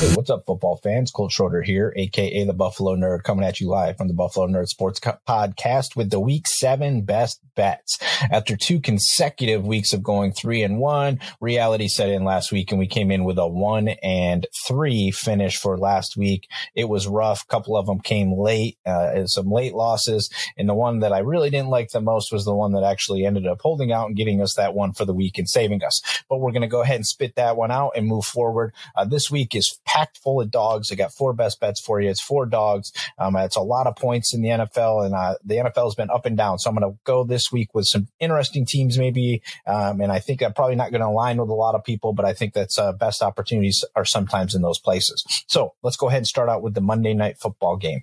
What's up, football fans? Colt Schroeder here, aka the Buffalo Nerd, coming at you live from the Buffalo Nerd Sports Podcast with the Week Seven best bets. After two consecutive weeks of going three and one, reality set in last week, and we came in with a one and three finish for last week. It was rough. A couple of them came late, uh, some late losses, and the one that I really didn't like the most was the one that actually ended up holding out and getting us that one for the week and saving us. But we're going to go ahead and spit that one out and move forward. Uh, this week is packed full of dogs. I got four best bets for you. It's four dogs. Um, it's a lot of points in the NFL, and uh, the NFL has been up and down. So I'm going to go this week with some interesting teams, maybe. Um, and I think I'm probably not going to align with a lot of people, but I think that's uh, best opportunities are sometimes in those places. So let's go ahead and start out with the Monday night football game.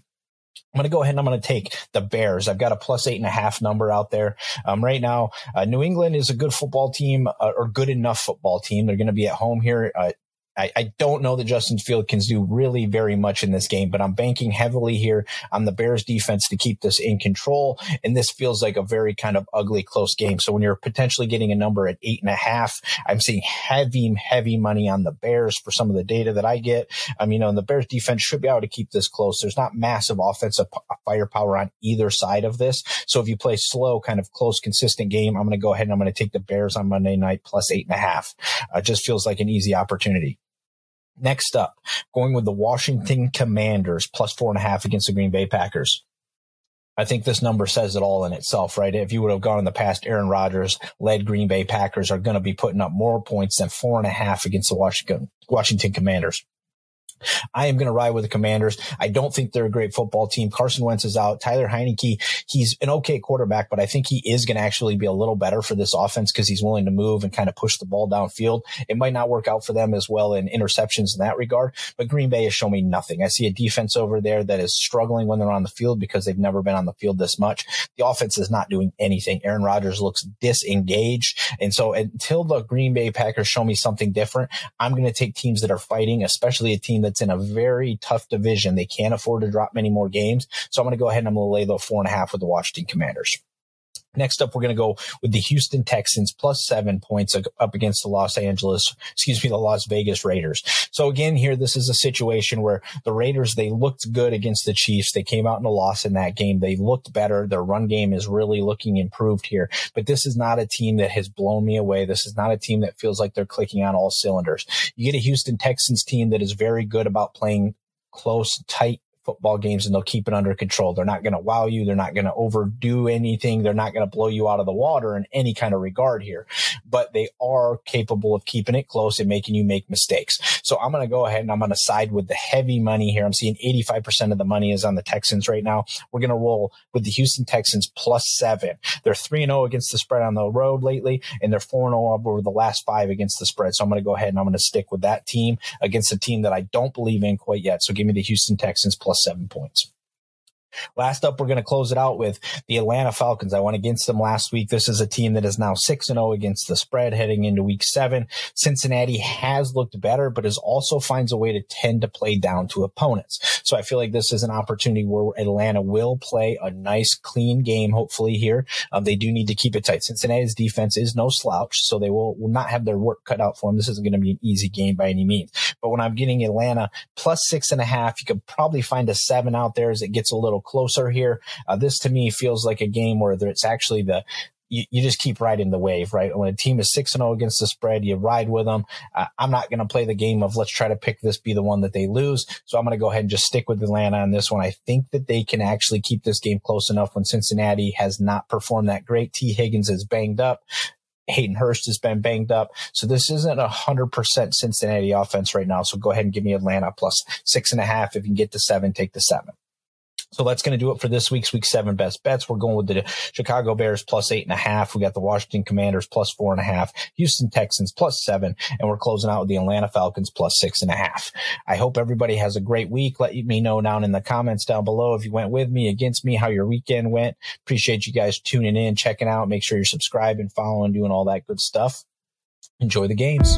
I'm going to go ahead and I'm going to take the Bears. I've got a plus eight and a half number out there. Um, right now, uh, New England is a good football team uh, or good enough football team. They're going to be at home here. Uh, I, I, don't know that Justin Fields can do really very much in this game, but I'm banking heavily here on the Bears defense to keep this in control. And this feels like a very kind of ugly, close game. So when you're potentially getting a number at eight and a half, I'm seeing heavy, heavy money on the Bears for some of the data that I get. Um, you know, and the Bears defense should be able to keep this close. There's not massive offensive firepower on either side of this. So if you play slow, kind of close, consistent game, I'm going to go ahead and I'm going to take the Bears on Monday night plus eight and a half. Uh, just feels like an easy opportunity. Next up, going with the Washington Commanders plus four and a half against the Green Bay Packers. I think this number says it all in itself, right? If you would have gone in the past, Aaron Rodgers led Green Bay Packers are going to be putting up more points than four and a half against the Washington, Washington Commanders. I am going to ride with the Commanders. I don't think they're a great football team. Carson Wentz is out. Tyler Heinicke, he's an okay quarterback, but I think he is going to actually be a little better for this offense because he's willing to move and kind of push the ball downfield. It might not work out for them as well in interceptions in that regard, but Green Bay has shown me nothing. I see a defense over there that is struggling when they're on the field because they've never been on the field this much. The offense is not doing anything. Aaron Rodgers looks disengaged. And so until the Green Bay Packers show me something different, I'm going to take teams that are fighting, especially a team that's in a very tough division. They can't afford to drop many more games. So I'm going to go ahead and I'm going to lay the four and a half with the Washington Commanders. Next up, we're going to go with the Houston Texans plus seven points up against the Los Angeles, excuse me, the Las Vegas Raiders. So again, here, this is a situation where the Raiders, they looked good against the Chiefs. They came out in a loss in that game. They looked better. Their run game is really looking improved here, but this is not a team that has blown me away. This is not a team that feels like they're clicking on all cylinders. You get a Houston Texans team that is very good about playing close, tight football games and they'll keep it under control. They're not going to wow you. They're not going to overdo anything. They're not going to blow you out of the water in any kind of regard here, but they are capable of keeping it close and making you make mistakes. So I'm going to go ahead and I'm going to side with the heavy money here. I'm seeing 85% of the money is on the Texans right now. We're going to roll with the Houston Texans plus seven. They're 3 and 0 against the spread on the road lately, and they're 4 and 0 over the last five against the spread. So I'm going to go ahead and I'm going to stick with that team against a team that I don't believe in quite yet. So give me the Houston Texans plus plus seven points. Last up, we're going to close it out with the Atlanta Falcons. I went against them last week. This is a team that is now 6 0 against the spread heading into week seven. Cincinnati has looked better, but is also finds a way to tend to play down to opponents. So I feel like this is an opportunity where Atlanta will play a nice, clean game, hopefully here. Um, they do need to keep it tight. Cincinnati's defense is no slouch, so they will, will not have their work cut out for them. This isn't going to be an easy game by any means. But when I'm getting Atlanta plus six and a half, you could probably find a seven out there as it gets a little closer here. Uh, this to me feels like a game where it's actually the you, you, just keep riding the wave, right? When a team is 6 and 0 against the spread, you ride with them. Uh, I'm not going to play the game of let's try to pick this be the one that they lose. So I'm going to go ahead and just stick with Atlanta on this one. I think that they can actually keep this game close enough when Cincinnati has not performed that great. Tee Higgins is banged up Hayden Hurst has been banged up. So this isn't a hundred percent Cincinnati offense right now. So go ahead and give me Atlanta plus six and a half. If you can get to seven, take the seven. So that's going to do it for this week's week seven best bets. We're going with the Chicago Bears plus eight and a half. We got the Washington Commanders plus four and a half, Houston Texans plus seven, and we're closing out with the Atlanta Falcons plus six and a half. I hope everybody has a great week. Let me know down in the comments down below if you went with me, against me, how your weekend went. Appreciate you guys tuning in, checking out. Make sure you're subscribing, following, doing all that good stuff. Enjoy the games.